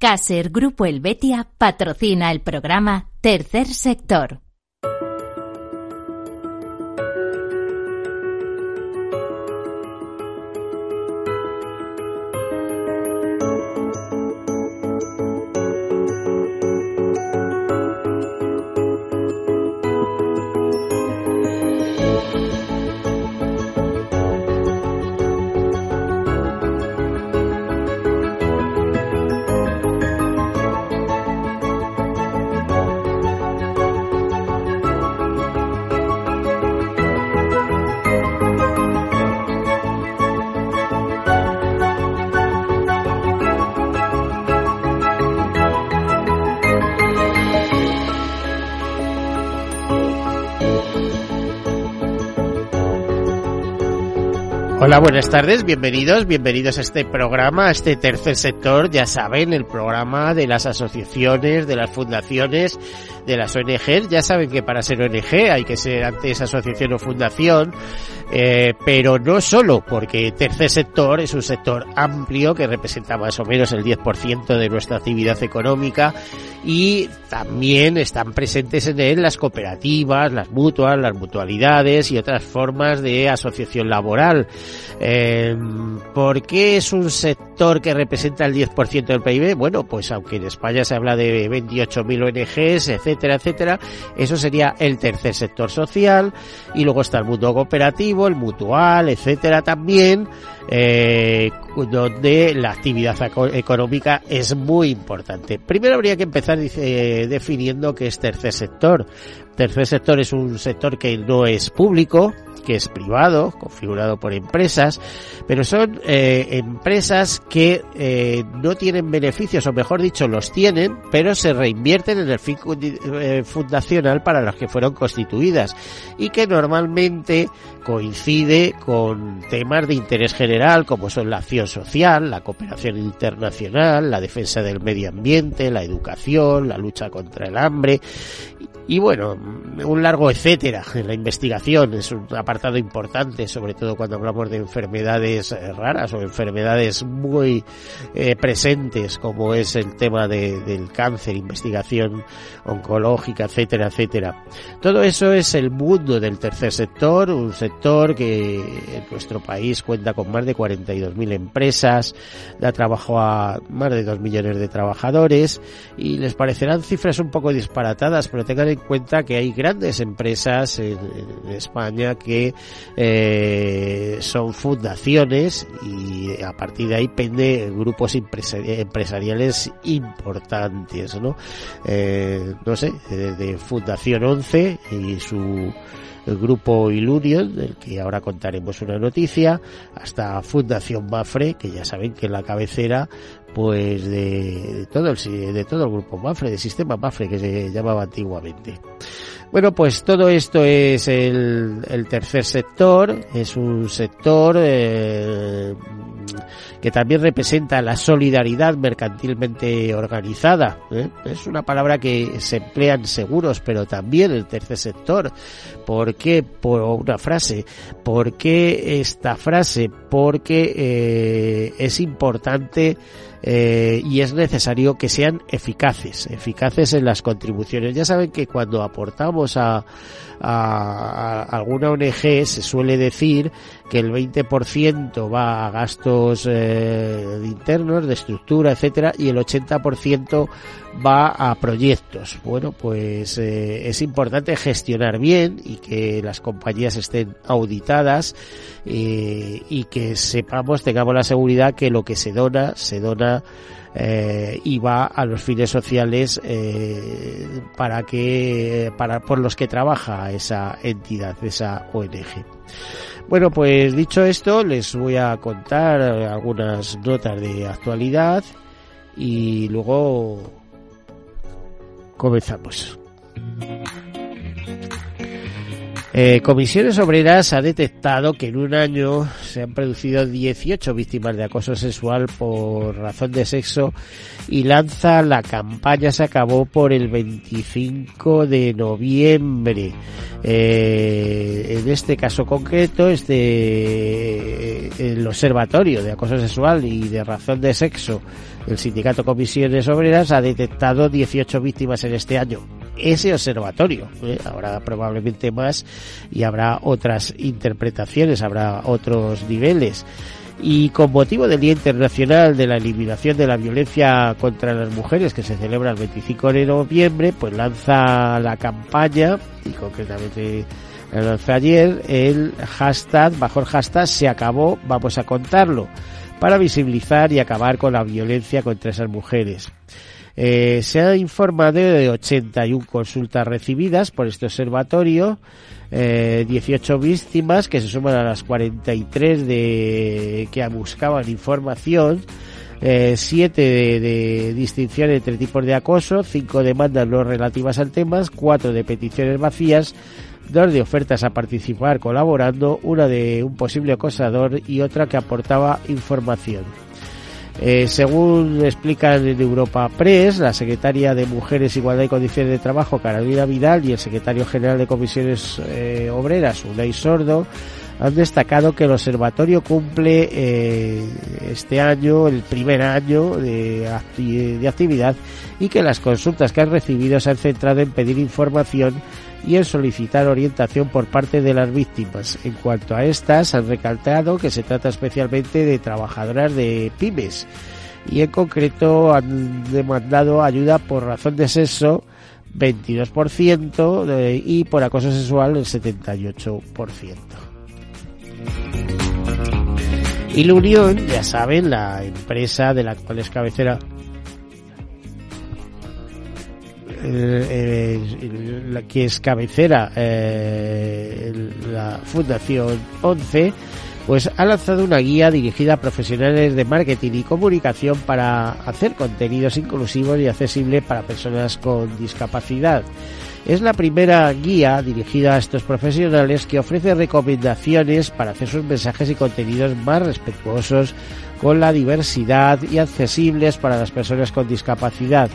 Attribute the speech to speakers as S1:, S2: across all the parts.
S1: Caser Grupo Helvetia patrocina el programa Tercer Sector.
S2: Hola, buenas tardes, bienvenidos, bienvenidos a este programa, a este tercer sector, ya saben, el programa de las asociaciones, de las fundaciones, de las ONGs, ya saben que para ser ONG hay que ser antes asociación o fundación, eh, pero no solo, porque tercer sector es un sector amplio que representa más o menos el 10% de nuestra actividad económica y también están presentes en él las cooperativas, las mutuas, las mutualidades y otras formas de asociación laboral. Eh, ¿Por qué es un sector que representa el 10% del PIB? Bueno, pues aunque en España se habla de 28.000 ONGs, etcétera, etcétera, eso sería el tercer sector social y luego está el mundo cooperativo, el mutual, etcétera también eh, donde la actividad económica es muy importante. Primero habría que empezar eh, definiendo qué es tercer sector. Tercer sector es un sector que no es público, que es privado, configurado por empresas, pero son eh, empresas que eh, no tienen beneficios, o mejor dicho, los tienen, pero se reinvierten en el fin eh, fundacional para los que fueron constituidas y que normalmente coincide con temas de interés general como son la acción social, la cooperación internacional, la defensa del medio ambiente, la educación, la lucha contra el hambre y bueno, un largo etcétera en la investigación es un apartado importante, sobre todo cuando hablamos de enfermedades eh, raras o enfermedades muy eh, presentes, como es el tema de, del cáncer, investigación oncológica, etcétera, etcétera. Todo eso es el mundo del tercer sector, un sector que en nuestro país cuenta con más de 42.000 empresas, da trabajo a más de 2 millones de trabajadores y les parecerán cifras un poco disparatadas, pero tengan en cuenta que hay grandes empresas en, España que eh, son fundaciones y a partir de ahí pende grupos empresariales importantes, ¿no? Eh, no sé, de, Fundación 11 y su grupo Ilunion, del que ahora contaremos una noticia, hasta Fundación Mafre, que ya saben que la cabecera pues de, todo el de todo el grupo Mafre, del sistema Mafre que se llamaba antiguamente. Bueno, pues todo esto es el, el tercer sector, es un sector eh, que también representa la solidaridad mercantilmente organizada. ¿eh? Es una palabra que se emplea en seguros, pero también el tercer sector. ¿Por qué? Por una frase. ¿Por qué esta frase? Porque eh, es importante eh, y es necesario que sean eficaces, eficaces en las contribuciones. Ya saben que cuando aportamos a, a, alguna ONG se suele decir que el 20% va a gastos eh, internos, de estructura, etcétera, y el 80% va a proyectos. Bueno, pues eh, es importante gestionar bien y que las compañías estén auditadas eh, y que sepamos, tengamos la seguridad que lo que se dona, se dona eh, y va a los fines sociales eh, para que para por los que trabaja esa entidad, esa ONG. Bueno, pues dicho esto, les voy a contar algunas notas de actualidad y luego comenzamos. Eh, Comisiones Obreras ha detectado que en un año se han producido 18 víctimas de acoso sexual por razón de sexo y lanza la campaña. Se acabó por el 25 de noviembre. Eh, en este caso concreto, este el Observatorio de Acoso Sexual y de Razón de Sexo, el Sindicato Comisiones Obreras ha detectado 18 víctimas en este año ese observatorio. ¿eh? Habrá probablemente más y habrá otras interpretaciones, habrá otros niveles. Y con motivo del Día Internacional de la Eliminación de la Violencia contra las Mujeres, que se celebra el 25 de noviembre, pues lanza la campaña, y concretamente la ayer, el hashtag, bajo hashtag se acabó, vamos a contarlo, para visibilizar y acabar con la violencia contra esas mujeres. Eh, se ha informado de 81 consultas recibidas por este observatorio, eh, 18 víctimas que se suman a las 43 de que buscaban información, eh, 7 de, de, distinción entre tipos de acoso, 5 demandas no relativas al tema, 4 de peticiones vacías, 2 de ofertas a participar colaborando, una de un posible acosador y otra que aportaba información. Eh, según explican en Europa Press, la secretaria de Mujeres, Igualdad y Condiciones de Trabajo, Carolina Vidal, y el secretario general de Comisiones eh, Obreras, Unai Sordo, han destacado que el observatorio cumple eh, este año, el primer año de, de actividad, y que las consultas que han recibido se han centrado en pedir información y en solicitar orientación por parte de las víctimas. En cuanto a estas, han recalcado que se trata especialmente de trabajadoras de pymes y en concreto han demandado ayuda por razón de sexo 22% y por acoso sexual el 78%. Y la Unión, ya saben, la empresa de la actual es cabecera eh, la que es cabecera eh, la Fundación 11 pues ha lanzado una guía dirigida a profesionales de marketing y comunicación para hacer contenidos inclusivos y accesibles para personas con discapacidad. Es la primera guía dirigida a estos profesionales que ofrece recomendaciones para hacer sus mensajes y contenidos más respetuosos con la diversidad y accesibles para las personas con discapacidad.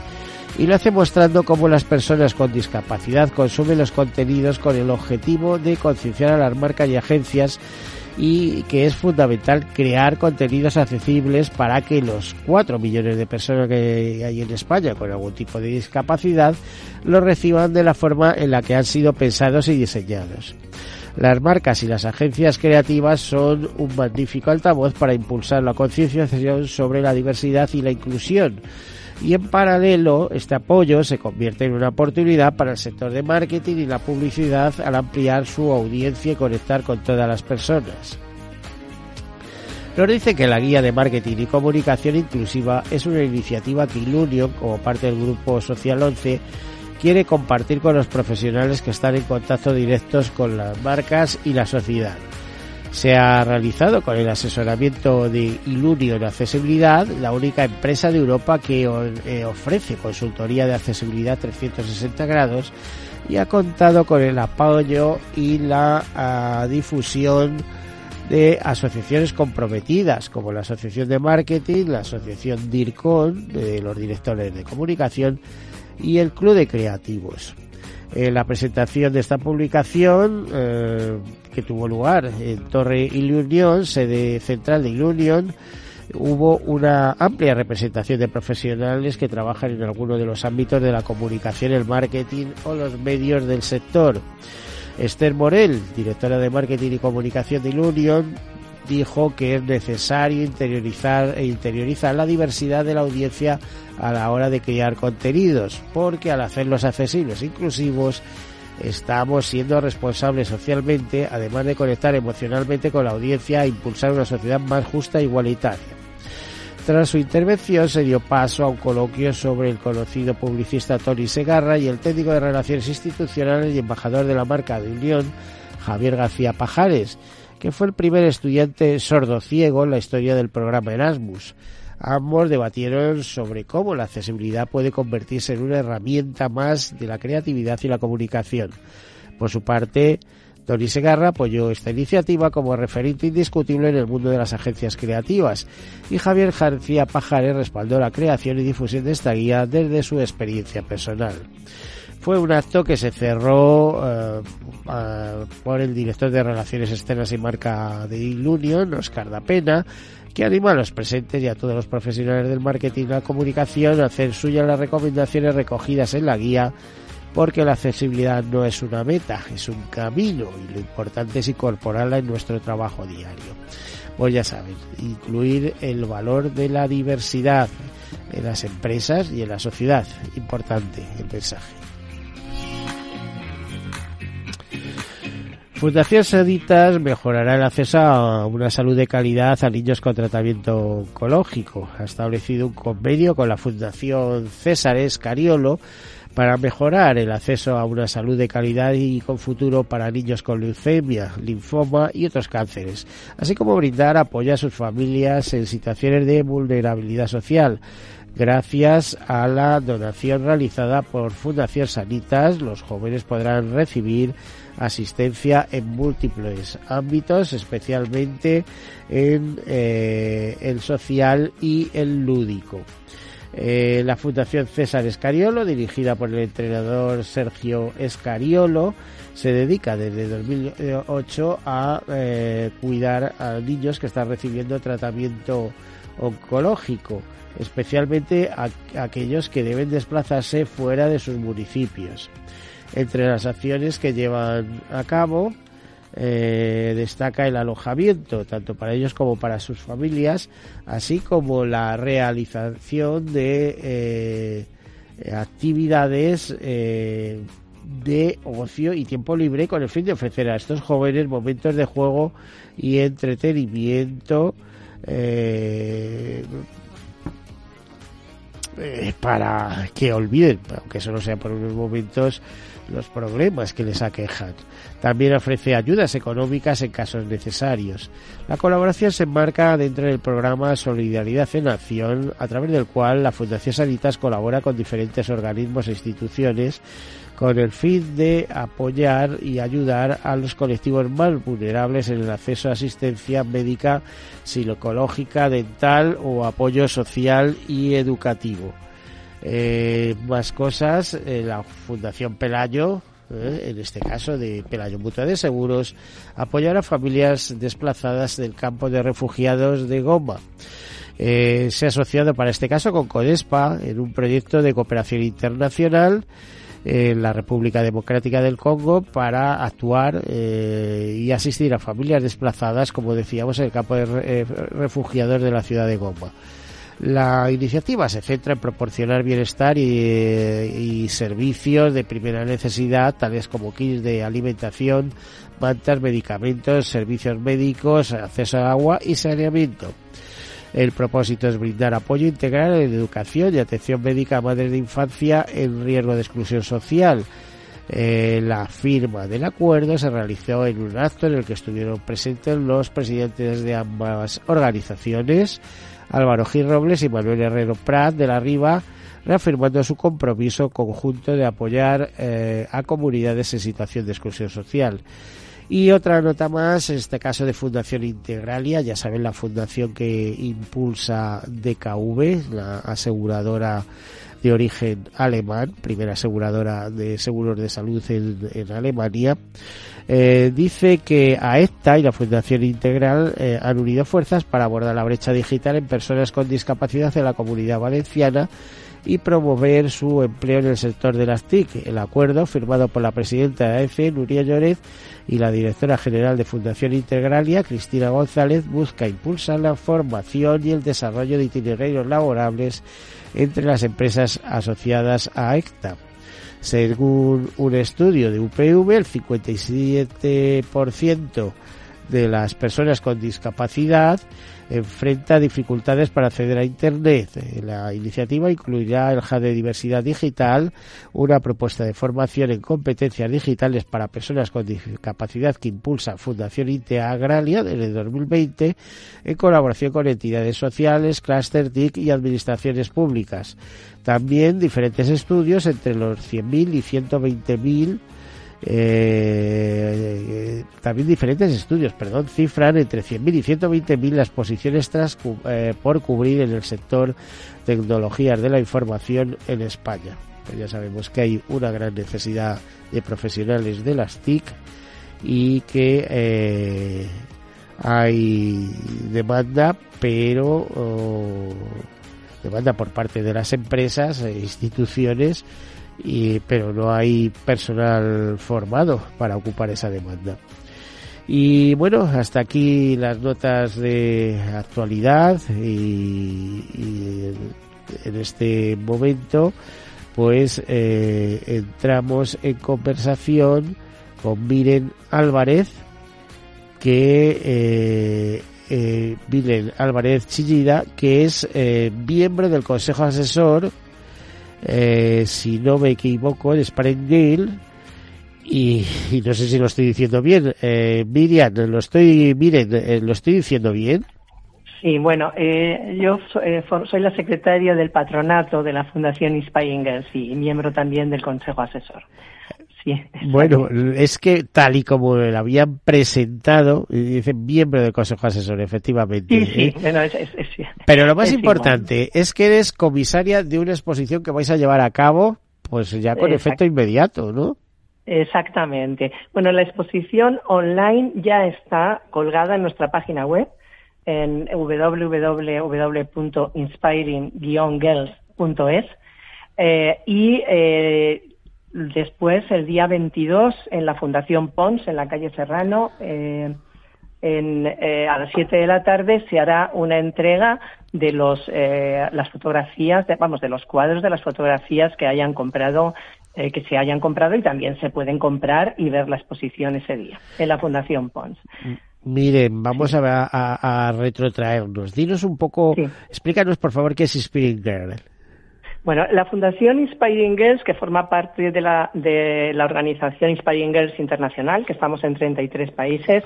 S2: Y lo hace mostrando cómo las personas con discapacidad consumen los contenidos con el objetivo de concienciar a las marcas y agencias y que es fundamental crear contenidos accesibles para que los 4 millones de personas que hay en España con algún tipo de discapacidad lo reciban de la forma en la que han sido pensados y diseñados. Las marcas y las agencias creativas son un magnífico altavoz para impulsar la concienciación sobre la diversidad y la inclusión y en paralelo este apoyo se convierte en una oportunidad para el sector de marketing y la publicidad al ampliar su audiencia y conectar con todas las personas. Nos dice que la guía de marketing y comunicación inclusiva es una iniciativa que Ilunion, como parte del grupo Social 11, quiere compartir con los profesionales que están en contacto directos con las marcas y la sociedad se ha realizado con el asesoramiento de Ilunio de Accesibilidad, la única empresa de Europa que eh, ofrece consultoría de accesibilidad 360 grados y ha contado con el apoyo y la ah, difusión de asociaciones comprometidas como la Asociación de Marketing, la Asociación DIRCON de los directores de comunicación y el Club de Creativos. En la presentación de esta publicación eh, que tuvo lugar en Torre Ilunión, sede central de Ilunión, hubo una amplia representación de profesionales que trabajan en algunos de los ámbitos de la comunicación, el marketing o los medios del sector. Esther Morel, directora de marketing y comunicación de Ilunión, dijo que es necesario interiorizar e interiorizar la diversidad de la audiencia a la hora de crear contenidos, porque al hacerlos accesibles e inclusivos estamos siendo responsables socialmente, además de conectar emocionalmente con la audiencia e impulsar una sociedad más justa e igualitaria. Tras su intervención se dio paso a un coloquio sobre el conocido publicista Tony Segarra y el técnico de Relaciones Institucionales y embajador de la marca de Unión, Javier García Pajares, que fue el primer estudiante sordo ciego en la historia del programa Erasmus. Ambos debatieron sobre cómo la accesibilidad puede convertirse en una herramienta más de la creatividad y la comunicación. Por su parte, Tony Segarra apoyó esta iniciativa como referente indiscutible en el mundo de las agencias creativas y Javier García Pajares respaldó la creación y difusión de esta guía desde su experiencia personal. Fue un acto que se cerró eh, por el director de Relaciones Externas y Marca de Ilunion, Oscar da Pena, que anima a los presentes y a todos los profesionales del marketing y la comunicación a hacer suyas las recomendaciones recogidas en la guía porque la accesibilidad no es una meta, es un camino y lo importante es incorporarla en nuestro trabajo diario. Pues ya saben, incluir el valor de la diversidad en las empresas y en la sociedad. Importante el mensaje. Fundación Sanitas mejorará el acceso a una salud de calidad a niños con tratamiento oncológico. Ha establecido un convenio con la Fundación César Escariolo para mejorar el acceso a una salud de calidad y con futuro para niños con leucemia, linfoma y otros cánceres, así como brindar apoyo a sus familias en situaciones de vulnerabilidad social. Gracias a la donación realizada por Fundación Sanitas, los jóvenes podrán recibir asistencia en múltiples ámbitos, especialmente en eh, el social y el lúdico. Eh, la Fundación César Escariolo, dirigida por el entrenador Sergio Escariolo, se dedica desde 2008 a eh, cuidar a niños que están recibiendo tratamiento oncológico, especialmente a aquellos que deben desplazarse fuera de sus municipios. Entre las acciones que llevan a cabo eh, destaca el alojamiento, tanto para ellos como para sus familias, así como la realización de eh, actividades eh, de ocio y tiempo libre con el fin de ofrecer a estos jóvenes momentos de juego y entretenimiento para que olviden, aunque eso no sea por unos momentos, los problemas que les aquejan. También ofrece ayudas económicas en casos necesarios. La colaboración se enmarca dentro del programa Solidaridad en Acción, a través del cual la Fundación Sanitas colabora con diferentes organismos e instituciones con el fin de apoyar y ayudar a los colectivos más vulnerables en el acceso a asistencia médica, psicológica, dental o apoyo social y educativo. Eh, más cosas, eh, la Fundación Pelayo, eh, en este caso de Pelayo Mutua de Seguros, apoyar a familias desplazadas del campo de refugiados de Goma. se ha asociado para este caso con CODESPA en un proyecto de cooperación internacional en la República Democrática del Congo para actuar y asistir a familias desplazadas, como decíamos, en el campo de refugiados de la ciudad de Goma. La iniciativa se centra en proporcionar bienestar y, servicios de primera necesidad, tales como kits de alimentación, mantas, medicamentos, servicios médicos, acceso a agua y saneamiento. El propósito es brindar apoyo integral en educación y atención médica a madres de infancia en riesgo de exclusión social. Eh, la firma del acuerdo se realizó en un acto en el que estuvieron presentes los presidentes de ambas organizaciones, Álvaro Gil Robles y Manuel Herrero Prat de la Riva, reafirmando su compromiso conjunto de apoyar eh, a comunidades en situación de exclusión social. Y otra nota más, en este caso de Fundación Integralia, ya saben, la fundación que impulsa DKV, la aseguradora de origen alemán, primera aseguradora de seguros de salud en, Alemania, eh, dice que AECTA y la Fundación Integral eh, han unido fuerzas para abordar la brecha digital en personas con discapacidad en la comunidad valenciana y promover su empleo en el sector de las TIC. El acuerdo, firmado por la presidenta de AECE, Nuria Lloret, y la directora general de Fundación Integralia, Cristina González, busca impulsar la formación y el desarrollo de itinerarios laborables entre las empresas asociadas a ECTA. Según un estudio de UPV, el 57% de las personas con discapacidad enfrenta dificultades para acceder a Internet. La iniciativa incluirá el HUB de diversidad digital, una propuesta de formación en competencias digitales para personas con discapacidad que impulsa Fundación Integralia desde 2020 en colaboración con entidades sociales, Cluster TIC y administraciones públicas. También diferentes estudios entre los 100.000 y 120.000 eh, también diferentes estudios, perdón, cifran entre 100.000 y 120.000 las posiciones tras, eh, por cubrir en el sector tecnologías de la información en España. Pues ya sabemos que hay una gran necesidad de profesionales de las TIC y que eh, hay demanda, pero demanda por parte de las empresas e instituciones y, pero no hay personal formado para ocupar esa demanda. Y bueno, hasta aquí las notas de actualidad y, en este momento pues eh, entramos en conversación con Miren Álvarez que eh, eh, Miren Álvarez Chillida que es miembro del Consejo Asesor eh, si no me equivoco, en Springdale. Y, y, no sé si lo estoy diciendo bien. Eh, Miriam, lo estoy, miren, eh, lo estoy diciendo bien.
S3: Sí, bueno, eh, yo eh, soy la secretaria del patronato de la Fundación Girls y miembro también del Consejo Asesor.
S2: bueno, es que tal y como lo habían presentado, dicen miembro del Consejo Asesor, efectivamente.
S3: Sí, sí,
S2: ¿eh? Pero lo más importante es que eres comisaria de una exposición que vais a llevar a cabo, pues ya con efecto inmediato, ¿no?
S3: Exactamente. Bueno, la exposición online ya está colgada en nuestra página web en www.inspiring-girls.es eh, y eh, Después, el día 22, en la Fundación Pons, en la calle Serrano, eh, eh, a las 7 de la tarde se hará una entrega de los, eh, las fotografías, vamos, de los cuadros de las fotografías que hayan comprado que se hayan comprado y también se pueden comprar y ver la exposición ese día en la Fundación Pons.
S2: Miren, vamos a, retrotraernos. Dinos un poco, explícanos por favor qué es Spirit Girl.
S3: Bueno, la Fundación Inspiring Girls, que forma parte de la, de la organización Inspiring Girls Internacional, que estamos en 33 países,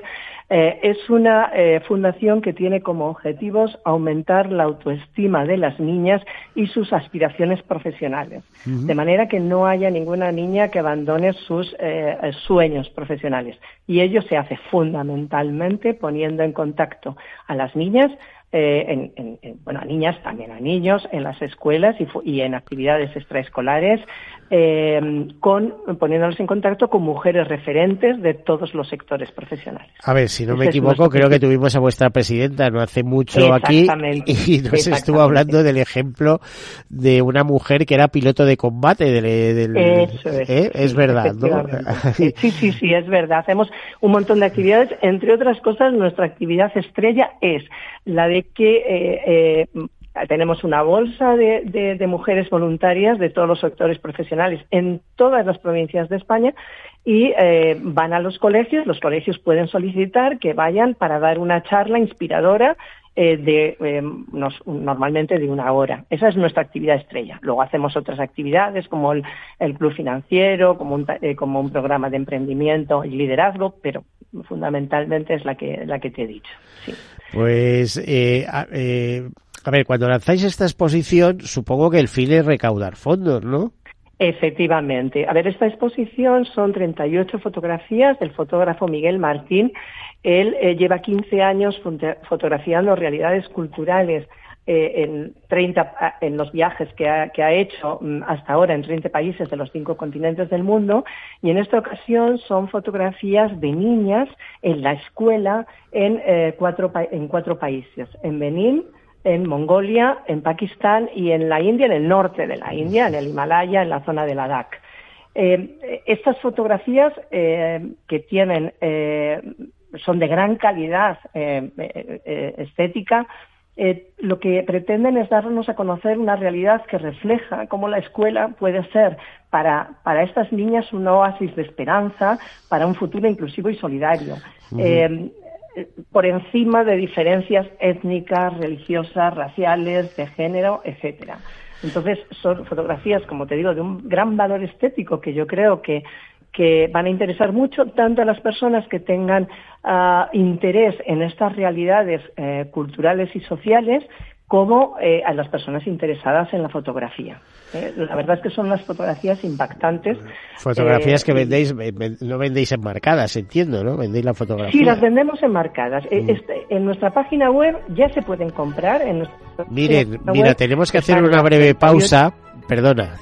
S3: eh, es una eh, fundación que tiene como objetivos aumentar la autoestima de las niñas y sus aspiraciones profesionales, de manera que no haya ninguna niña que abandone sus eh, sueños profesionales. Y ello se hace fundamentalmente poniendo en contacto a las niñas eh, en, bueno, a niñas, también a niños, en las escuelas y, en actividades extraescolares, eh, con, poniéndolos en contacto con mujeres referentes de todos los sectores profesionales.
S2: A ver, si no me equivoco, creo que tuvimos a vuestra presidenta no hace mucho aquí y nos estuvo hablando del ejemplo de una mujer que era piloto de combate. Del,
S3: Eso
S2: es, ¿eh? es verdad, ¿no?
S3: Sí, sí, sí, es verdad. Hacemos un montón de actividades. Entre otras cosas, nuestra actividad estrella es la de que eh, eh, tenemos una bolsa de, mujeres voluntarias de todos los sectores profesionales en todas las provincias de España y eh, van a los colegios. Los colegios pueden solicitar que vayan para dar una charla inspiradora de normalmente de una hora. Esa es nuestra actividad estrella. Luego hacemos otras actividades como el, club financiero, como un, como un programa de emprendimiento y liderazgo, pero fundamentalmente es la que la que te he dicho.
S2: Pues, eh, eh, a, ver, cuando lanzáis esta exposición, supongo que el fin es recaudar fondos, ¿no?
S3: Efectivamente. A ver, esta exposición son 38 fotografías del fotógrafo Miguel Martín. Él eh, lleva 15 años fotografiando realidades culturales eh, en, 30, en los viajes que ha, que ha hecho mm, hasta ahora en 30 países de los cinco continentes del mundo y en esta ocasión son fotografías de niñas en la escuela en, eh, cuatro, en cuatro países, en Benín, en Mongolia, en Pakistán y en la India, en el norte de la India, en el Himalaya, en la zona de Ladakh. Eh, estas fotografías que tienen son de gran calidad estética, eh, lo que pretenden es darnos a conocer una realidad que refleja cómo la escuela puede ser para, para estas niñas un oasis de esperanza, para un futuro inclusivo y solidario. Eh, por encima de diferencias étnicas, religiosas, raciales, de género, etcétera. Entonces, son fotografías, como te digo, de un gran valor estético que yo creo que que van a interesar mucho tanto a las personas que tengan ah, interés en estas realidades eh, culturales y sociales como eh, a las personas interesadas en la fotografía. Eh, la verdad es que son unas fotografías impactantes.
S2: Fotografías que vendéis, no vendéis enmarcadas, entiendo, ¿no? Vendéis la fotografía.
S3: Sí, las vendemos enmarcadas. Mm. Este, en nuestra página web ya se pueden comprar. En
S2: Miren, mira, tenemos que hacer una breve pausa. Perdona,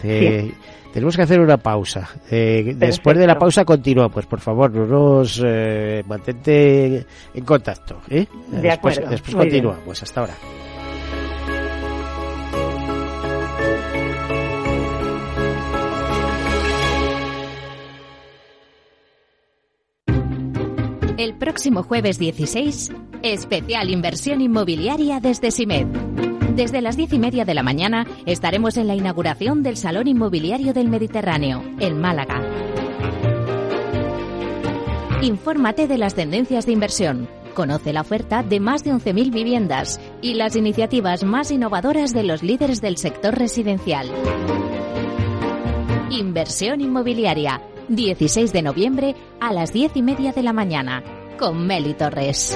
S2: tenemos que hacer una pausa. Eh, después de la pausa continúa, pues por favor, no nos eh, mantente en contacto. ¿eh? después, después continúa, pues hasta ahora.
S1: El próximo jueves 16, especial inversión inmobiliaria desde SIMED. Desde las diez y media de la mañana estaremos en la inauguración del Salón Inmobiliario del Mediterráneo, en Málaga. Infórmate de las tendencias de inversión. Conoce la oferta de más de 11.000 viviendas y las iniciativas más innovadoras de los líderes del sector residencial. Inversión inmobiliaria, 16 de noviembre a las diez y media de la mañana, con Meli Torres.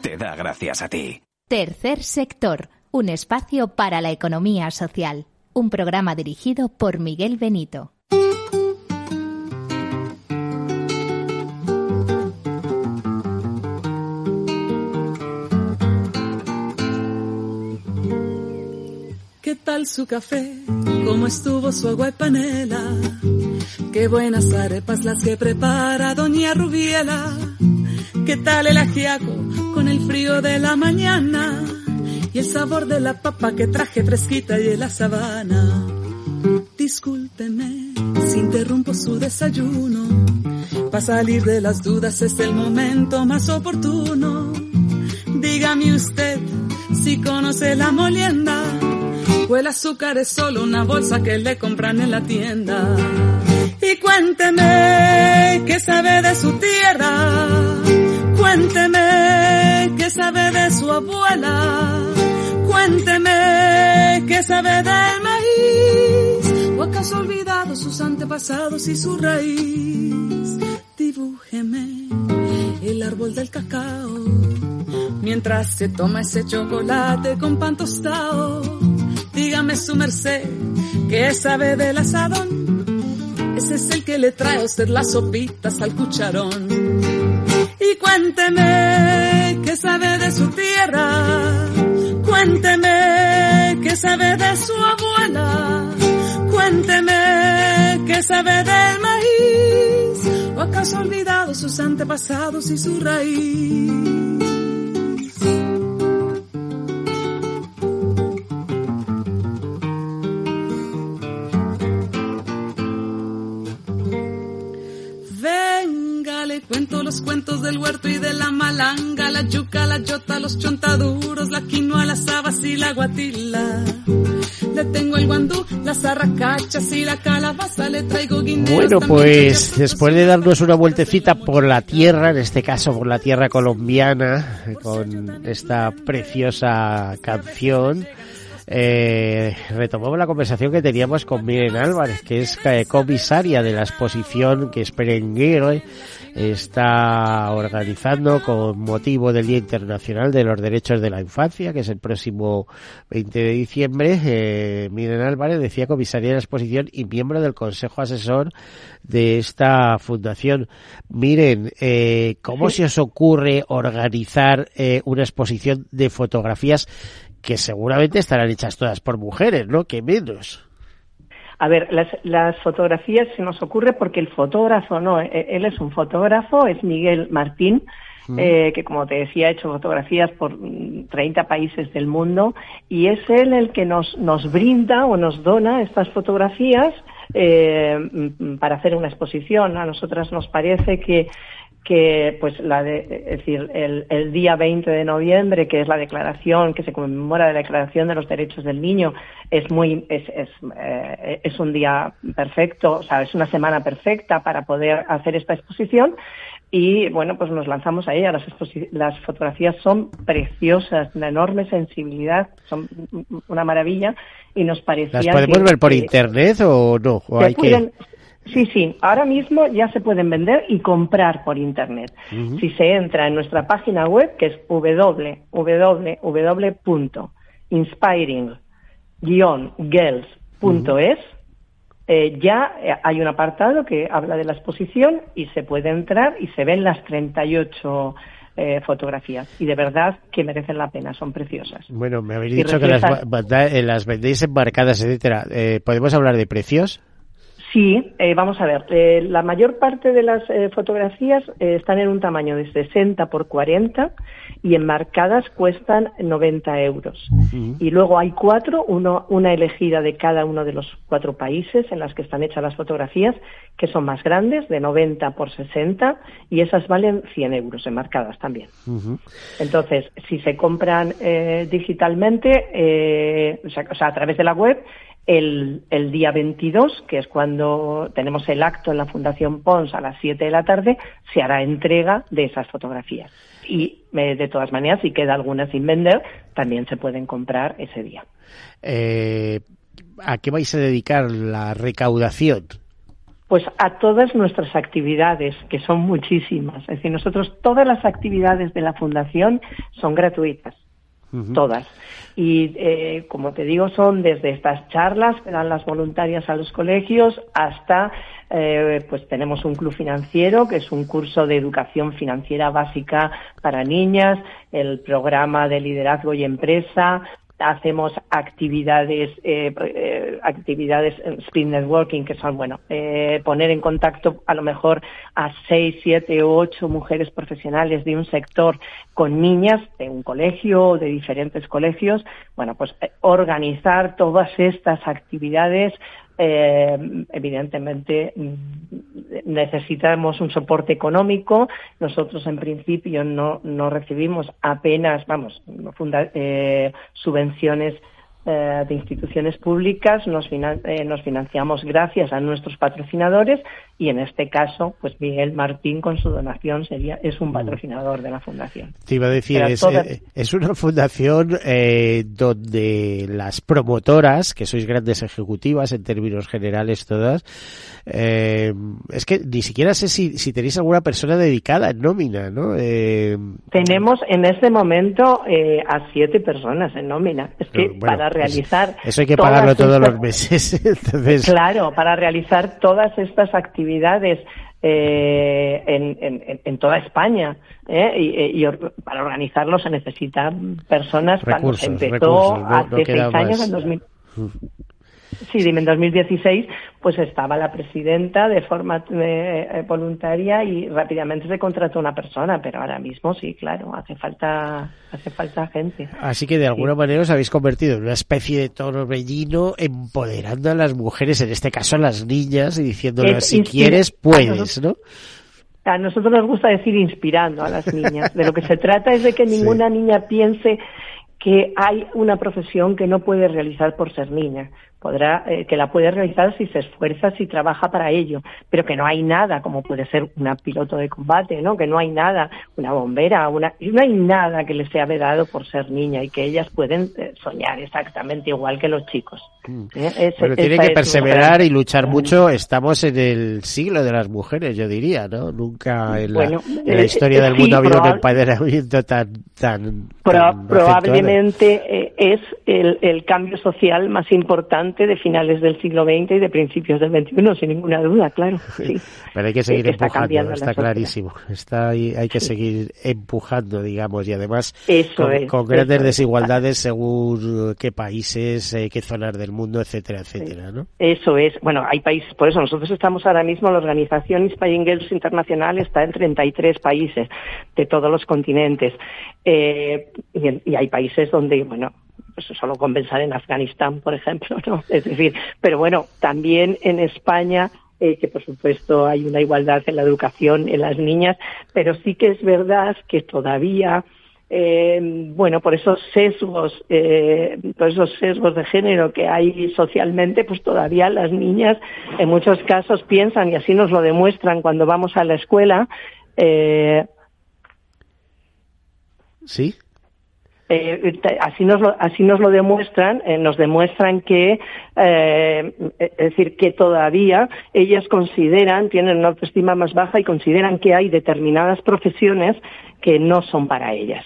S4: te da gracias a ti.
S1: Tercer sector, un espacio para la economía social. Un programa dirigido por Miguel Benito.
S5: ¿Qué tal su café? ¿Cómo estuvo su agua y panela? Qué buenas arepas las que prepara doña Rubiela ¿Qué tal el ajiaco con el frío de la mañana? Y el sabor de la papa que traje fresquita y de la sabana. Discúlpeme si interrumpo su desayuno. Para salir de las dudas es el momento más oportuno. Dígame usted si conoce la molienda o el azúcar es solo una bolsa que le compran en la tienda. Y cuénteme qué sabe de su tierra Cuénteme qué sabe de su abuela. Cuénteme qué sabe del maíz. ¿O acaso ha olvidado sus antepasados y su raíz? Dibújeme el árbol del cacao. Mientras se toma ese chocolate con pan tostado. Dígame su merced, ¿qué sabe del asadón? Ese es el que le trae a usted las sopitas al cucharón y cuénteme qué sabe de su tierra, cuénteme qué sabe de su abuela, cuénteme qué sabe del maíz, o acaso olvidado sus antepasados y su raíz. Huerto y de la malanga, la yuca, la yota, los chontaduros, la quinoa, las habas y la guatila. Le tengo el guandú, las arracachas y la calabaza, le traigo guineos.
S2: Bueno, pues después de darnos una vueltecita por la tierra, en este caso por la tierra colombiana, con esta preciosa canción, eh, retomamos la conversación que teníamos con Miren Álvarez, que es eh, comisaria de la exposición que es Perenguero está organizando con motivo del Día Internacional de los Derechos de la Infancia, que es el próximo 20 de diciembre. Eh, Miren Álvarez decía comisaría de la exposición y miembro del Consejo Asesor de esta fundación. Miren, eh, ¿cómo se os ocurre organizar eh, una exposición de fotografías que seguramente estarán hechas todas por mujeres, ¿no? Que menos.
S3: A ver, las, fotografías se nos ocurre porque el fotógrafo, no, e, él es un fotógrafo, es Miguel Martín, mm. eh, que como te decía ha hecho fotografías por 30 mm, países del mundo y es él el que nos, nos brinda o nos dona estas fotografías eh, mm, para hacer una exposición. A nosotras nos parece que que pues la de, es decir, el, el, día 20 de noviembre, que es la declaración, que se conmemora la declaración de los derechos del niño, es muy, es, es, eh, es un día perfecto, o sea, es una semana perfecta para poder hacer esta exposición. Y bueno, pues nos lanzamos a ella. Las, las fotografías son preciosas, de enorme sensibilidad, son una maravilla y nos parecía.
S2: ¿Las podemos ver por internet o no? ¿O hay que...
S3: Sí, sí, ahora mismo ya se pueden vender y comprar por Internet. Si se entra en nuestra página web, que es www.inspiring-girls.es, eh, ya eh, hay un apartado que habla de la exposición y se puede entrar y se ven las 38 eh, fotografías y de verdad que merecen la pena, son preciosas.
S2: Bueno, me habéis dicho que las, las vendéis embarcadas, etcétera. ¿Podemos hablar de precios?
S3: Sí, eh, vamos a ver. Eh, la mayor parte de las eh, fotografías están en un tamaño de 60 por 40 y enmarcadas cuestan 90 euros. Y luego hay cuatro, uno, una elegida de cada uno de los cuatro países en las que están hechas las fotografías, que son más grandes, de 90 por 60, y esas valen 100 euros enmarcadas también. Entonces, si se compran digitalmente, o sea, a través de la web, el, el, día 22, que es cuando tenemos el acto en la Fundación Pons a las 7 de la tarde, se hará entrega de esas fotografías. Y eh, de todas maneras, si queda alguna sin vender, también se pueden comprar ese día.
S2: Eh, ¿A qué vais a dedicar la recaudación?
S3: Pues a todas nuestras actividades, que son muchísimas. Es decir, nosotros todas las actividades de la Fundación son gratuitas todas. Y eh, como te digo, son desde estas charlas que dan las voluntarias a los colegios hasta, eh, pues tenemos un club financiero que es un curso de educación financiera básica para niñas, el programa de liderazgo y empresa, hacemos actividades, eh, eh, actividades speed networking, que son, bueno, eh, poner en contacto a lo mejor a seis, siete o ocho mujeres profesionales de un sector con niñas de un colegio o de diferentes colegios. Bueno, pues eh, organizar todas estas actividades eh, evidentemente mm, necesitamos un soporte económico. Nosotros en principio no, no recibimos apenas, vamos, eh, subvenciones eh, de instituciones públicas, nos, eh, nos financiamos gracias a nuestros patrocinadores y en este caso, pues Miguel Martín con su donación sería es un mm. patrocinador de la fundación.
S2: Te iba a decir, es, eh, es, una fundación eh, donde las promotoras, que sois grandes ejecutivas en términos generales todas, eh, es que ni siquiera sé si, si tenéis alguna persona dedicada en nómina, ¿no?
S3: Eh, Tenemos en este momento eh, a siete personas en nómina. Es que para realizar...
S2: Eso hay que pagarlo todos los meses. Entonces...
S3: Claro, para realizar todas estas actividades eh, en, en, en, toda España. ¿eh? Y, y, para organizarlo se necesitan personas.
S2: Recursos,
S3: cuando se
S2: empezó
S3: no, no hace seis años, más. en 2000. Sí, en 2016 pues estaba la presidenta de forma eh, voluntaria y rápidamente se contrató una persona, pero ahora mismo sí, claro, hace falta hace falta gente.
S2: Así que de alguna sí. manera os habéis convertido en una especie de torbellino empoderando a las mujeres, en este caso a las niñas, y diciéndoles si quieres puedes, ¿no?
S3: A nosotros nos gusta decir inspirando a las niñas. De lo que se trata es de que ninguna sí. niña piense que hay una profesión que no puede realizar por ser niña podrá eh, que la puede realizar si se esfuerza, si trabaja para ello, pero que no hay nada como puede ser una piloto de combate, ¿no? Que no hay nada, una bombera, una no hay nada que les sea vedado por ser niña y que ellas pueden eh, soñar exactamente igual que los chicos.
S2: Mm. ¿Eh? Es, pero tiene que perseverar y luchar mucho. Estamos en el siglo de las mujeres, yo diría, ¿no? Nunca en la, bueno, en la historia eh, del mundo sí, ha habido un empoderamiento tan tan,
S3: pro, tan probablemente es el, el cambio social más importante de finales del siglo XX y de principios del XXI, sin ninguna duda, claro. Sí.
S2: Pero hay que seguir está empujando, está clarísimo. Está ahí, hay que seguir empujando, digamos, y además
S3: eso
S2: con,
S3: es,
S2: con grandes
S3: eso
S2: desigualdades es. según qué países, eh, qué zonas del mundo, etcétera, etcétera, ¿no?
S3: Eso es. Bueno, hay países, por eso nosotros estamos ahora mismo, la organización Inspiring Girls Internacional está en 33 países de todos los continentes. Eh, y, y hay países donde, bueno, pues solo con pensar en Afganistán, por ejemplo, ¿no? Es decir, pero bueno, también en España eh, que por supuesto hay una igualdad en la educación en las niñas, pero sí que es verdad que todavía eh, bueno, por esos sesgos, eh, por esos sesgos de género que hay socialmente, pues todavía las niñas en muchos casos piensan, y así nos lo demuestran cuando vamos a la escuela, eh,
S2: ¿Sí?
S3: Eh, así nos lo, así nos lo demuestran, eh, nos demuestran que, eh, es decir, que todavía ellas consideran, tienen una autoestima más baja y consideran que hay determinadas profesiones que no son para ellas.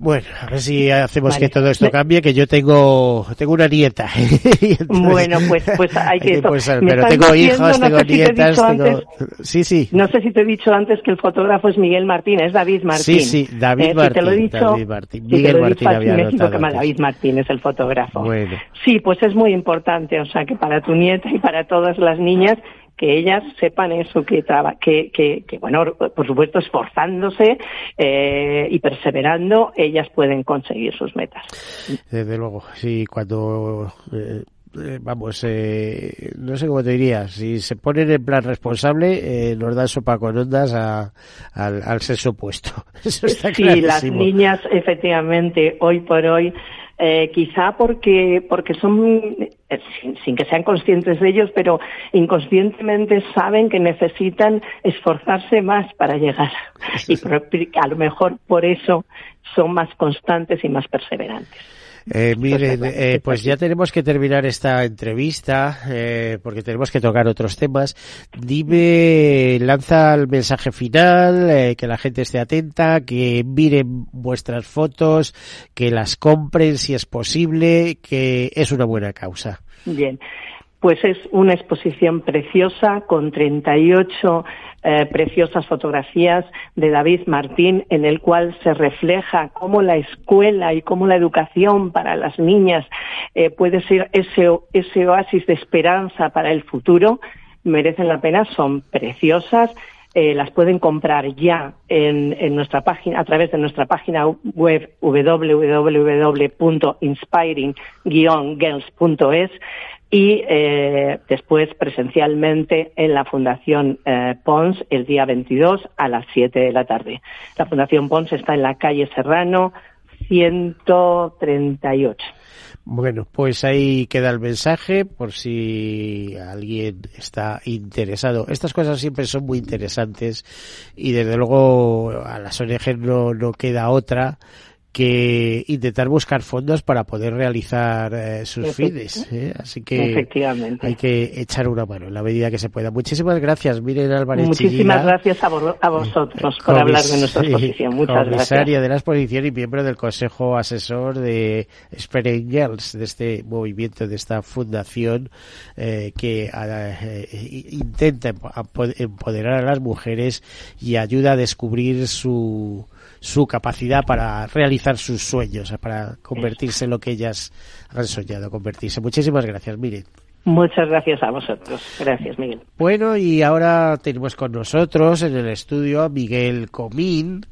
S2: Bueno, a ver si hacemos que todo esto cambie, que yo tengo tengo una nieta.
S3: bueno, pues pues hay que,
S2: pero tengo hijos, tengo nietas, tengo... sí, sí.
S3: No sé si te he dicho antes que el fotógrafo es Miguel Martín, es David Martín.
S2: Sí, sí, David
S3: eh,
S2: Martín.
S3: te lo he dicho,
S2: David Martín. Miguel Martín había
S3: México, que David Martín es el fotógrafo.
S2: Bueno.
S3: Sí, pues es muy importante, o sea, que para tu nieta y para todas las niñas que ellas sepan eso, que, que, que, que bueno, por supuesto, esforzándose eh, y perseverando, ellas pueden conseguir sus metas.
S2: Desde luego, sí, cuando... Eh, eh, vamos, eh, no sé cómo te diría, si se ponen en plan responsable, eh, nos dan sopa con ondas a, al, al sexo opuesto. Eso está
S3: sí, las niñas, efectivamente, hoy por hoy, eh, quizá porque, porque son, eh, sin, sin, que sean conscientes de ellos, pero inconscientemente saben que necesitan esforzarse más para llegar. Y a lo mejor por eso son más constantes y más perseverantes.
S2: Eh, miren, eh, pues ya tenemos que terminar esta entrevista eh, porque tenemos que tocar otros temas. Dime, lanza el mensaje final, eh, que la gente esté atenta, que miren vuestras fotos, que las compren si es posible, que es una buena causa.
S3: Bien. Pues es una exposición preciosa con 38 eh, preciosas fotografías de David Martín en el cual se refleja cómo la escuela y cómo la educación para las niñas eh, puede ser ese, ese oasis de esperanza para el futuro. Merecen la pena, son preciosas. Eh, las pueden comprar ya en, nuestra página, a través de nuestra página web www.inspiring-girls.es y eh, después presencialmente en la Fundación eh, Pons el día 22 a las 7 de la tarde. La Fundación Pons está en la calle Serrano 138.
S2: Bueno, pues ahí queda el mensaje por si alguien está interesado. Estas cosas siempre son muy interesantes y desde luego a las ONG no, no queda otra que intentar buscar fondos para poder realizar eh, sus fines. ¿eh? Así que hay que echar una mano en la medida que se pueda. Muchísimas gracias, Miren Álvarez.
S3: Muchísimas gracias a, a, vosotros por hablar de nuestra exposición. Muchas
S2: comisaria de la exposición y miembro del Consejo Asesor de Spring Girls, de este movimiento, de esta fundación eh, que eh, intenta empoderar a las mujeres y ayuda a descubrir su su capacidad para realizar sus sueños, para convertirse en lo que ellas han soñado convertirse. Muchísimas gracias, Miren.
S3: Muchas gracias a vosotros. Gracias, Miguel.
S2: Bueno, y ahora tenemos con nosotros en el estudio a Miguel Comín,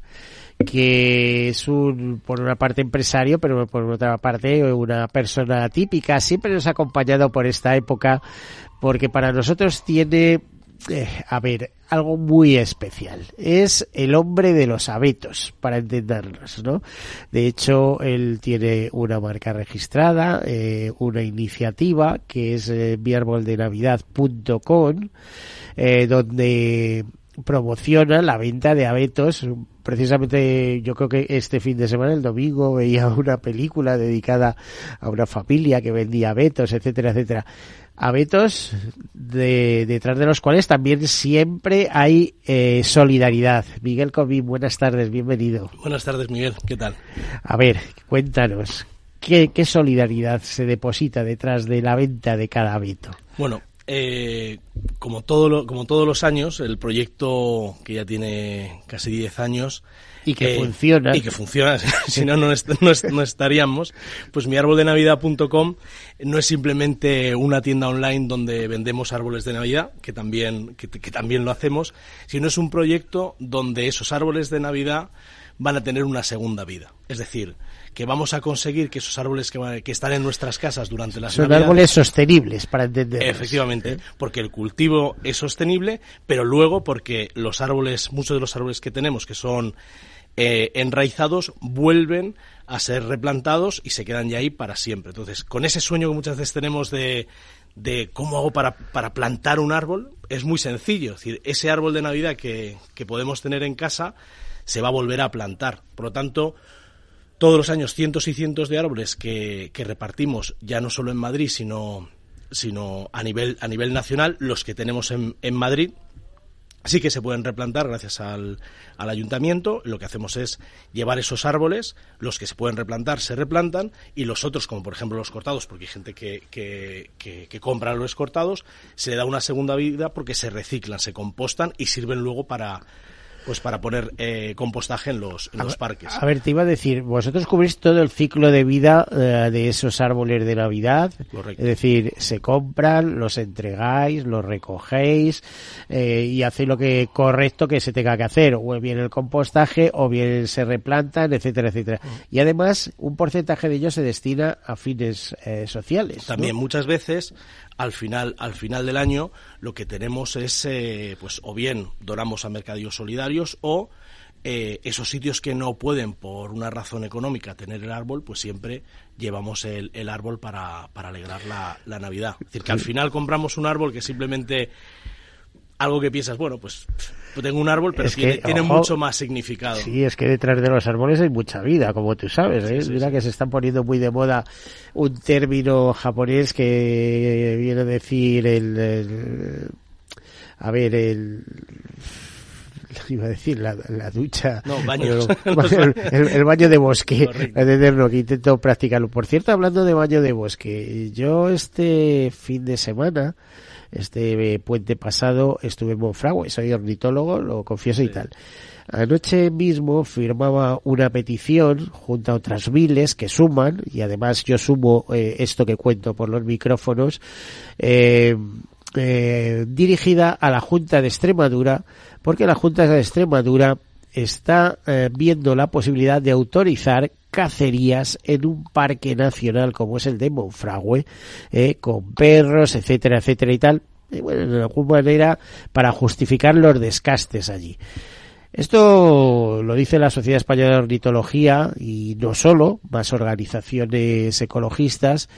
S2: que es un, por una parte empresario, pero por otra parte una persona típica. Siempre nos ha acompañado por esta época, porque para nosotros tiene eh, a ver, algo muy especial. Es el hombre de los abetos, para entendernos, ¿no? De hecho, él tiene una marca registrada, eh, una iniciativa que es eh, miarboldenavidad.com, eh, donde promociona la venta de abetos. Precisamente yo creo que este fin de semana, el domingo, veía una película dedicada a una familia que vendía abetos, etcétera, etcétera abetos de, detrás de los cuales también siempre hay eh, solidaridad. Miguel Comín, buenas tardes, bienvenido.
S6: Buenas tardes, Miguel, ¿qué tal?
S2: A ver, cuéntanos, ¿qué, qué solidaridad se deposita detrás de la venta de cada abeto?
S6: Bueno, eh, como, todo lo, como todos los años, el proyecto que ya tiene casi 10 años
S2: y que eh, funciona.
S6: Y que funciona, si no, no, no, estaríamos. Pues mi árbol de navidad.com no es simplemente una tienda online donde vendemos árboles de Navidad, que también, que, que también lo hacemos, sino es un proyecto donde esos árboles de Navidad van a tener una segunda vida. Es decir, que vamos a conseguir que esos árboles que, que están en nuestras casas durante las
S2: Son árboles sostenibles, para entender.
S6: Efectivamente, porque el cultivo es sostenible, pero luego porque los árboles, muchos de los árboles que tenemos que son eh, enraizados, vuelven a ser replantados y se quedan ya ahí para siempre. Entonces, con ese sueño que muchas veces tenemos de, de cómo hago para, para plantar un árbol, es muy sencillo. Es decir, ese árbol de Navidad que, que podemos tener en casa se va a volver a plantar. Por lo tanto, todos los años cientos y cientos de árboles que, que repartimos, ya no solo en Madrid, sino, sino a, nivel, a nivel nacional, los que tenemos en, en Madrid, sí que se pueden replantar gracias al, al, ayuntamiento. Lo que hacemos es llevar esos árboles, los que se pueden replantar se replantan y los otros, como por ejemplo los cortados, porque hay gente que, que, que, que compra los cortados, se le da una segunda vida porque se reciclan, se compostan y sirven luego para, pues para poner eh, compostaje en los, en parques.
S2: A ver, te iba a decir, vosotros cubrís todo el ciclo de vida eh, de esos árboles de Navidad.
S6: Correcto.
S2: Es decir, se compran, los entregáis, los recogéis eh, y hacéis lo que correcto que se tenga que hacer, o bien el compostaje, o bien se replantan, etcétera, etcétera.
S6: Mm.
S2: Y además, un porcentaje de ellos se destina a fines eh, sociales. ¿no?
S6: También muchas veces al final al final del año lo que tenemos es eh, pues o bien donamos a mercadillos solidarios o eh, esos sitios que no pueden por una razón económica tener el árbol pues siempre llevamos el, el árbol para, para alegrar la, la Navidad. Es decir que al final compramos un árbol que simplemente algo que piensas bueno pues tengo un árbol pero
S2: Es
S6: tiene,
S2: que,
S6: tiene
S2: ojo,
S6: mucho más significado
S2: Sí, es que detrás de los árboles hay mucha vida, como tú sabes. ¿eh?
S6: Sí,
S2: Mira
S6: sí.
S2: que se están poniendo muy de moda un término japonés que viene a decir el, el- a ver, el iba a decir la, la ducha
S6: No, baños.
S2: El, el- el baño de bosque entenderlo, que intento practicarlo por cierto hablando de baño de bosque yo este fin de semana este eh, puente pasado estuve en Monfragüe soy ornitólogo lo confieso y tal. Anoche mismo firmaba una petición junto a otras miles que suman, y además yo sumo eh, esto que cuento por los micrófonos, eh, eh, dirigida a la Junta de Extremadura, porque la Junta de Extremadura está eh, viendo la posibilidad de autorizar cacerías en un parque nacional como es el de Monfragüe, eh, con perros, etcétera, etcétera y tal, y bueno, de alguna manera para justificar los descastes allí. Esto lo dice la Sociedad Española de Ornitología y no solo, más organizaciones ecologistas.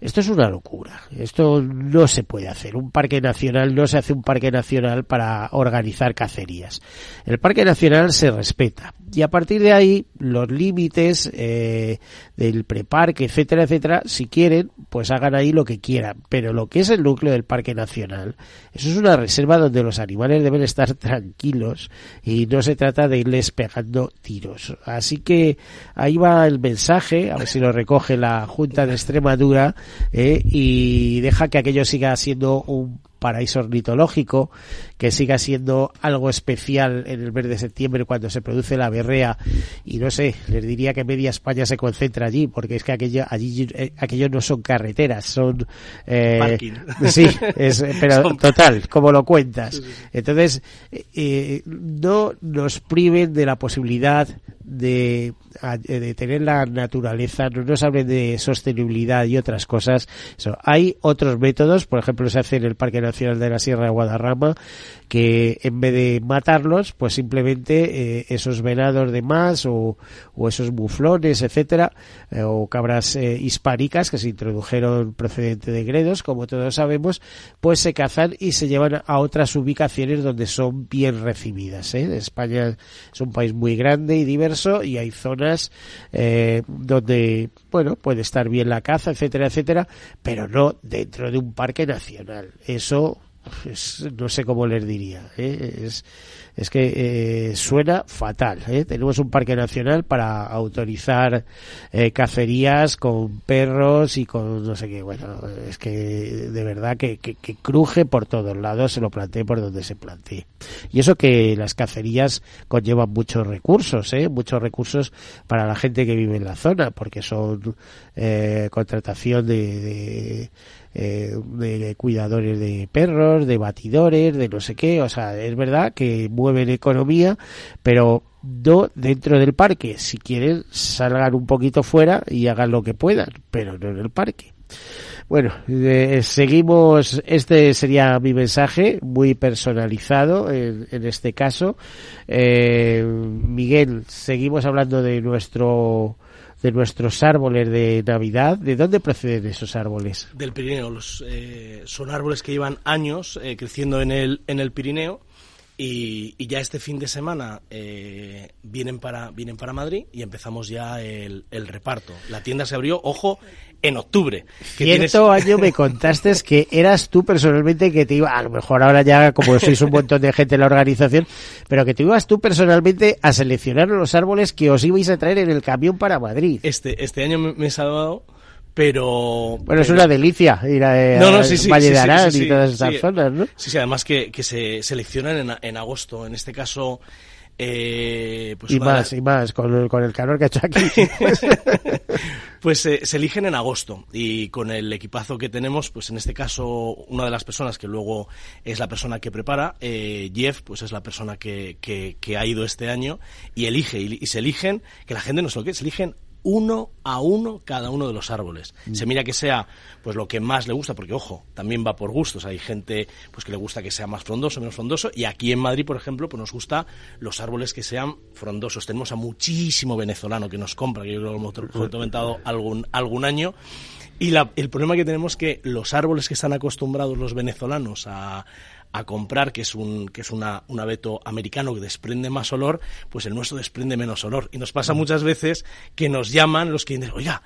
S2: Esto es una locura. Esto no se puede hacer. Un parque nacional no se hace un parque nacional para organizar cacerías. El parque nacional se respeta y a partir de ahí los límites eh, del preparque, etcétera, etcétera, si quieren, pues hagan ahí lo que quieran. Pero lo que es el núcleo del parque nacional, eso es una reserva donde los animales deben estar tranquilos y no se trata de irles pegando tiros. Así que ahí va el mensaje, a ver si lo recoge la Junta de Extremadura eh, y deja que aquello siga siendo un paraíso ornitológico, que siga siendo algo especial en el mes de septiembre cuando se produce la berrea y no sé, les diría que media España se concentra allí, porque es que aquello, allí, eh, aquello no son carreteras, son eh,
S6: Parking.
S2: Sí, es, pero
S6: Son-
S2: total, como lo cuentas. Entonces, eh, no nos priven de la posibilidad de, de tener la naturaleza, no nos hablen de sostenibilidad y otras cosas. Eso. Hay otros métodos, por ejemplo, se hace en el Parque Nacional de la Sierra de Guadarrama, que en vez de matarlos, pues simplemente eh, esos venados de más o, esos muflones, etcétera, eh, o cabras eh, hispánicas que se introdujeron procedente de Gredos, como todos sabemos, pues se cazan y se llevan a otras ubicaciones donde son bien recibidas. ¿eh? España es un país muy grande y diverso y hay zonas donde, bueno, puede estar bien la caza, etcétera, etcétera, pero no dentro de un parque nacional. Eso no sé cómo les diría. ¿eh? Es, es que eh, suena fatal. ¿eh? Tenemos un parque nacional para autorizar eh, cacerías con perros y con no sé qué. Bueno, es que de verdad que, que, cruje por todos lados, se lo planteé por donde se plantee. Y eso que las cacerías conllevan muchos recursos, ¿eh? muchos recursos para la gente que vive en la zona, porque son eh, contratación de eh, de cuidadores de perros, de batidores, de no sé qué, o sea, es verdad que mueven economía, pero no dentro del parque. Si quieren, salgan un poquito fuera y hagan lo que puedan, pero no en el parque. Bueno, eh, seguimos, este sería mi mensaje, muy personalizado en, en este caso. Eh, Miguel, seguimos hablando de nuestro de nuestros árboles de Navidad. ¿De dónde proceden esos árboles?
S6: Del Pirineo. Los, eh, son árboles que llevan años eh, creciendo en el, en el Pirineo y, y ya este fin de semana eh, vienen, para, vienen para Madrid y empezamos ya el, el reparto. La tienda se abrió, ojo, en octubre. que tienes-
S2: Cierto año me contaste que eras tú personalmente que te iba, a lo mejor ahora ya como sois un montón de gente en la organización, pero que te ibas tú personalmente a seleccionar los árboles que os ibais a traer en el camión para Madrid.
S6: Este, este año me, me he salvado, pero...
S2: Bueno, es una delicia ir a,
S6: No, no,
S2: a
S6: sí, sí,
S2: Valle
S6: sí,
S2: de Arán y todas esas
S6: sí.
S2: zonas, ¿no?
S6: Sí, sí, además que, que se seleccionan en, en agosto. En este caso, eh, pues
S2: y más, y más, con, el- con el calor que ha hecho aquí.
S6: Pues eh, se eligen en agosto y con el equipazo que tenemos, pues en este caso una de las personas que luego es la persona que prepara, eh, Jeff, pues es la persona que, que, que ha ido este año y elige y, y se eligen, que la gente no se lo quiere, se eligen uno a uno cada uno de los árboles. Se mira que sea pues lo que más le gusta, porque ojo, también va por gustos. Hay gente pues que le gusta que sea más frondoso, menos frondoso, y aquí en Madrid, por ejemplo, pues nos gusta los árboles que sean frondosos. Tenemos a muchísimo venezolano que nos compra, que yo creo que lo hemos comentado algún, algún año. Y la- el problema que tenemos es que los árboles que están acostumbrados los venezolanos a, a comprar, que es un, que es una, un abeto americano que desprende más olor, pues el nuestro desprende menos olor. Y nos pasa muchas veces que nos llaman los clientes, oiga,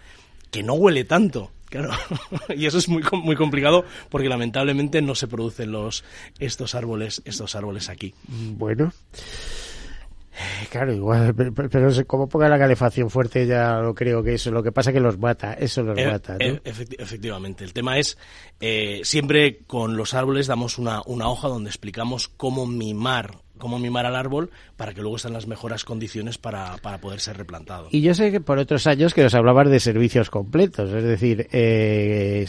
S6: que no huele tanto. Claro, y eso es muy, muy complicado porque lamentablemente no se producen los, estos árboles, estos árboles aquí.
S2: Bueno. Claro, igual, pero, como ponga la calefacción fuerte ya lo creo que eso, lo que pasa que los mata, eso los
S6: Eh,
S2: mata, ¿no?
S6: eh, efecti- efectivamente. El tema es, eh, siempre con los árboles damos una, una hoja donde explicamos cómo mimar, cómo mimar al árbol para que luego estén las mejores condiciones para, para poder ser replantado.
S2: Y yo sé que por otros años que nos hablabas de servicios completos, es decir, eh,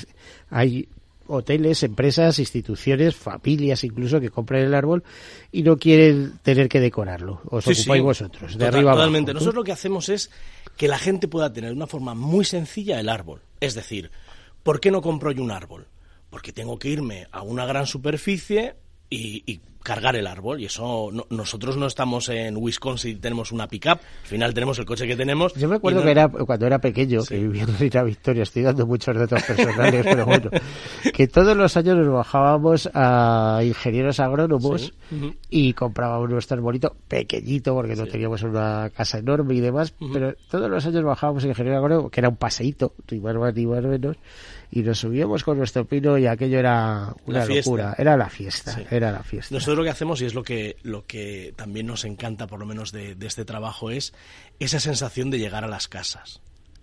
S2: hay hoteles, empresas, instituciones, familias incluso que compran el árbol y no quieren tener que decorarlo. Os
S6: Sí,
S2: ocupáis
S6: sí.
S2: vosotros, de
S6: Total-
S2: arriba abajo.
S6: Totalmente.
S2: ¿no?
S6: Nosotros lo que hacemos es que la gente pueda tener de una forma muy sencilla el árbol. Es decir, ¿por qué no compro yo un árbol? Porque tengo que irme a una gran superficie y, y cargar el árbol. Y eso, no- nosotros no estamos en Wisconsin, tenemos una pickup. Al final tenemos el coche que tenemos.
S2: Yo me acuerdo
S6: no-
S2: que era cuando era pequeño,
S6: Sí.
S2: que vivía en Reina Victoria, estoy dando muchos datos personales, pero bueno, que todos los años nos bajábamos a ingenieros agrónomos
S6: Sí.
S2: Y comprábamos nuestro arbolito pequeñito porque no teníamos una casa enorme y demás, pero todos los años bajábamos a ingenieros agrónomos, que era un paseíto, ni más más ni más menos, y nos subíamos con nuestro pino y aquello era una locura, era la fiesta,
S6: Sí.
S2: era la fiesta.
S6: Nosotros lo que hacemos, y es lo que, lo que también nos encanta, por lo menos de, de este trabajo, es esa sensación de llegar a las casas.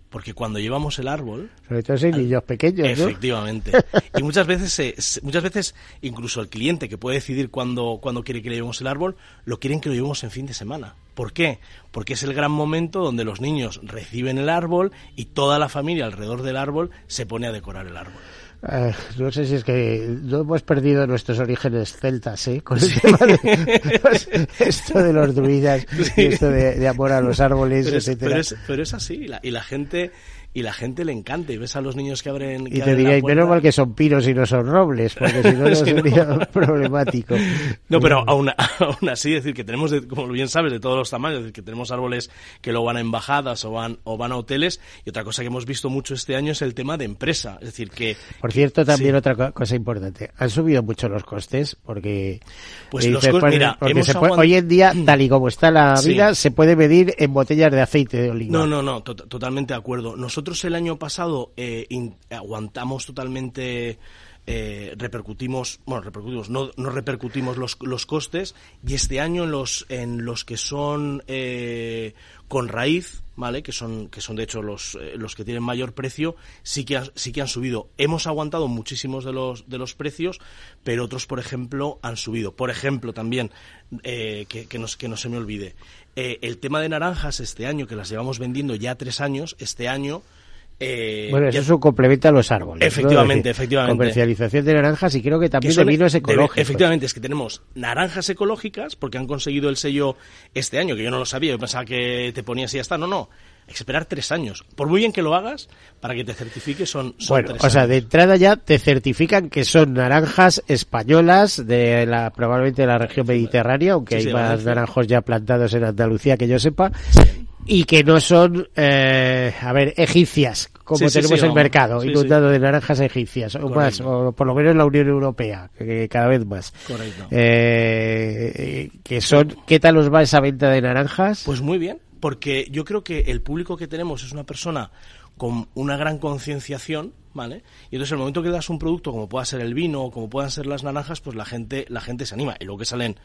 S6: Porque cuando llevamos el árbol,
S2: Sobre todo si hay niños pequeños, ¿no?
S6: Efectivamente. Y muchas veces, se- muchas veces incluso el cliente que puede decidir cuándo, cuándo quiere que le llevemos el árbol, lo quieren que lo llevemos en fin de semana. ¿Por qué? Porque es el gran momento donde los niños reciben el árbol y toda la familia alrededor del árbol se pone a decorar el árbol.
S2: Eh, no sé si es que no hemos perdido nuestros orígenes celtas, ¿eh? Con el tema de pues, esto de los druidas y esto de, de amor a los árboles,
S6: Pero es,
S2: etcétera.
S6: pero es- pero es así, y la, y la gente y la gente le encanta y ves a los niños que abren que
S2: y te
S6: puerta.
S2: menos mal que son pinos y no son robles, porque si no, no sería problemático.
S6: No, pero aún, aún así, decir que tenemos, de- como bien sabes, de todos los tamaños, decir, que tenemos árboles que luego van a embajadas o van, o van a hoteles. Y otra cosa que hemos visto mucho este año es el tema de empresa. Es decir, que.
S2: Por cierto, también
S6: Sí.
S2: otra co- cosa importante. Han subido mucho los costes porque,
S6: Pues los mira,
S2: porque se puede- hoy en día, tal y como está la
S6: Sí.
S2: vida, se puede medir en botellas de aceite de oliva.
S6: No, no, no, to- totalmente de acuerdo. Nosotros el año pasado eh, aguantamos totalmente. eh, repercutimos, bueno, repercutimos, no, no repercutimos los, los costes y este año en los, en los que son eh, con raíz, ¿vale? Que son, que son de hecho los, eh, los que tienen mayor precio, sí que, sí que han subido. Hemos aguantado muchísimos de los, de los precios, pero otros, por ejemplo, han subido. Por ejemplo, también, eh, que, que, no, que no se me olvide, eh, el tema de naranjas este año, que las llevamos vendiendo ya tres años, este año Eh,
S2: Bueno, eso
S6: ya-
S2: es un complemento a los árboles.
S6: Efectivamente, efectivamente.
S2: Comercialización de naranjas y creo que
S6: que
S2: también de
S6: de- efectivamente, es que tenemos naranjas ecológicas, porque han conseguido el sello este año, que yo no lo sabía, yo pensaba que te ponías y ya está. No, no, hay que esperar tres años. Por muy bien que lo hagas, para que te certifique son, son
S2: Bueno,
S6: tres
S2: o sea,
S6: años.
S2: de entrada ya te certifican que son naranjas españolas de la probablemente de la región mediterránea, aunque
S6: Sí,
S2: hay
S6: sí,
S2: más naranjos ya plantados en Andalucía que yo sepa, y que no son, eh, a ver, egipcias, como
S6: Sí,
S2: tenemos
S6: sí,
S2: el mercado, inundado de naranjas egipcias, o más, o por lo menos la Unión Europea, que, que cada vez más.
S6: Correcto.
S2: Eh, que son, ¿qué tal os va esa venta de naranjas?
S6: Pues muy bien, porque yo creo que el público que tenemos es una persona con una gran concienciación, ¿vale? Y entonces el momento que das un producto como pueda ser el vino o como puedan ser las naranjas, pues la gente la gente se anima y luego que salen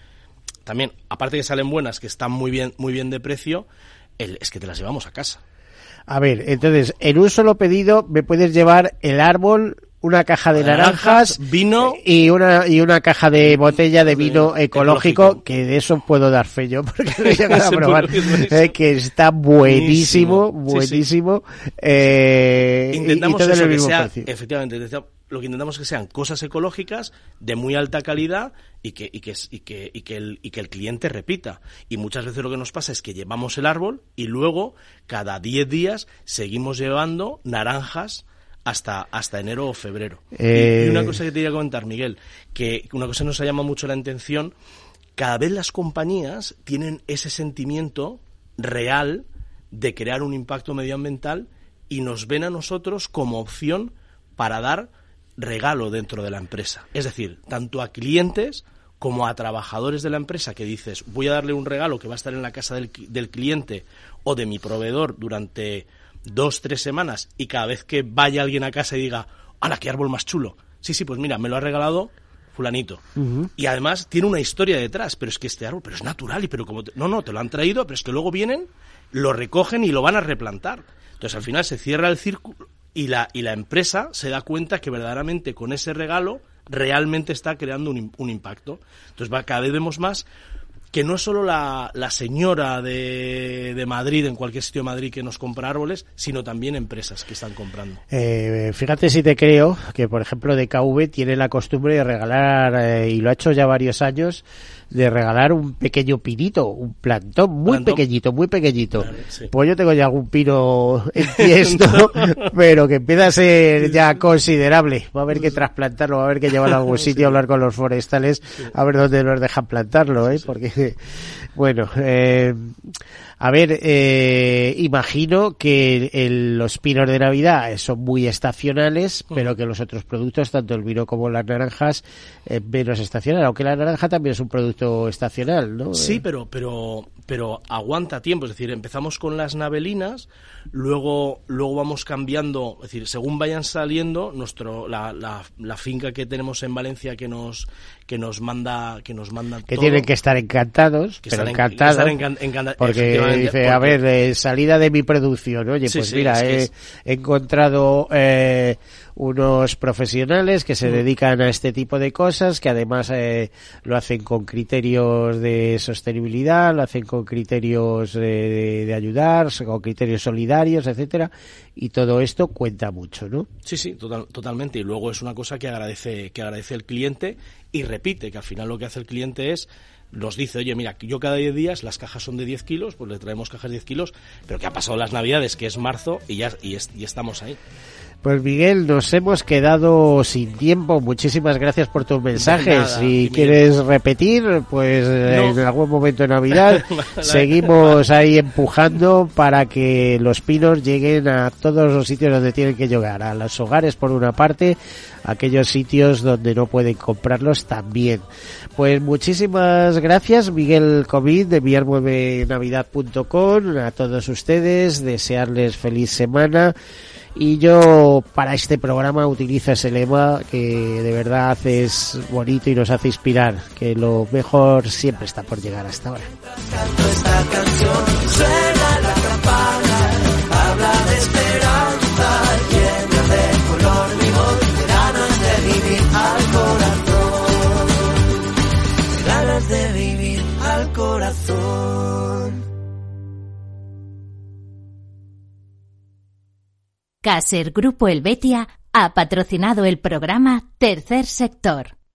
S6: también, aparte que salen buenas, que están muy bien muy bien de precio, el- es que te las llevamos a casa.
S2: A ver, entonces, en un solo pedido me puedes llevar el árbol, una caja de
S6: Naranjas,
S2: naranjas,
S6: vino-
S2: y una y una caja de botella de vino
S6: de-
S2: ecológico,
S6: ecológico.
S2: que de eso puedo dar fe yo porque lo he a probar, eh, que está buenísimo,
S6: Buenísimo. Sí, sí.
S2: buenísimo, eh,
S6: intentamos
S2: y,
S6: eso, que sea,
S2: precio.
S6: efectivamente, lo que intentamos es que sean cosas ecológicas de muy alta calidad y que, y que, y que, y que, el, y que el cliente repita. Y muchas veces lo que nos pasa es que llevamos el árbol y luego cada 10 días seguimos llevando naranjas hasta, hasta enero o febrero. Y-
S2: Eh,
S6: Y, una cosa que te quería comentar, Miguel, que una cosa que nos ha llamado mucho la atención, cada vez las compañías tienen ese sentimiento real de crear un impacto medioambiental y nos ven a nosotros como opción para dar regalo dentro de la empresa. Es decir, tanto a clientes como a trabajadores de la empresa que dices, voy a darle un regalo que va a estar en la casa del, del cliente o de mi proveedor durante dos, tres semanas y cada vez que vaya alguien a casa y diga, ¡hala, qué árbol más chulo! Sí, sí, pues mira, me lo ha regalado fulanito. Y además tiene una historia detrás, pero es que este árbol, pero es natural y pero como... te- no, no, te lo han traído, pero es que luego vienen, lo recogen y lo van a replantar. Entonces al final se cierra el círculo y la, y la empresa se da cuenta que verdaderamente con ese regalo realmente está creando un, un impacto. Entonces va, cada vez vemos más que no es solo la, la señora de, de Madrid, en cualquier sitio de Madrid que nos compra árboles, sino también empresas que están comprando.
S2: Eh, fíjate si te creo que, por ejemplo, DKV tiene la costumbre de regalar, eh, y lo ha hecho ya varios años, de regalar un pequeño pinito, un plantón muy
S6: Plantón.
S2: pequeñito, muy pequeñito.
S6: Sí.
S2: Pues yo tengo ya algún pino en tiesto, pero que empieza a ser ya considerable. Va a haber que trasplantarlo, va a haber que llevarlo a algún sitio, hablar con los forestales, a ver dónde nos dejan plantarlo, ¿eh? Porque, bueno, eh, a ver, eh, imagino que el- los pinos de Navidad son muy estacionales, pero que los otros productos, tanto el vino como las naranjas, eh, menos estacional. Aunque la naranja también es un producto estacional, ¿no?
S6: Sí,
S2: Eh,
S6: pero, pero, pero aguanta tiempo. Es decir, empezamos con las navelinas, luego, luego vamos cambiando. Es decir, según vayan saliendo, nuestro, la, la, la finca que tenemos en Valencia que nos, que nos manda, que nos manda
S2: que
S6: todo,
S2: tienen que estar encantados,
S6: que
S2: pero
S6: están
S2: encantados.
S6: que encan-
S2: porque dice, a ver, eh, salida de mi producción. Oye,
S6: Sí,
S2: pues
S6: sí,
S2: mira,
S6: es que
S2: he,
S6: es-
S2: he encontrado eh, unos profesionales que
S6: Mm.
S2: se dedican a este tipo de cosas, que además eh, lo hacen con criterios de sostenibilidad, lo hacen con criterios eh, de, de ayudar, con criterios solidarios, etcétera, y todo esto cuenta mucho, ¿no?
S6: Sí, sí, total- totalmente. Y luego es una cosa que agradece, que agradece el cliente y repite, que al final lo que hace el cliente es nos dice, oye, mira, yo cada 10 días las cajas son de 10 kilos, pues le traemos cajas de 10 kilos, pero que ha pasado las navidades, que es marzo, y ya y, es- y estamos ahí.
S2: Pues Miguel, nos hemos quedado sin tiempo. Muchísimas gracias por tus mensajes.
S6: nada,
S2: si quieres repetir, pues eh,
S6: No.
S2: en algún momento de Navidad seguimos ahí empujando para que los pinos lleguen a todos los sitios donde tienen que llegar. A los hogares por una parte, a aquellos sitios donde no pueden comprarlos también. Pues muchísimas gracias Miguel Comín de miarmuevenavidad.com a todos ustedes, desearles feliz semana y yo para este programa utilizo ese lema que de verdad es bonito y nos hace inspirar, que lo mejor siempre está por llegar hasta ahora.
S1: Caser Grupo Helvetia ha patrocinado el programa Tercer Sector.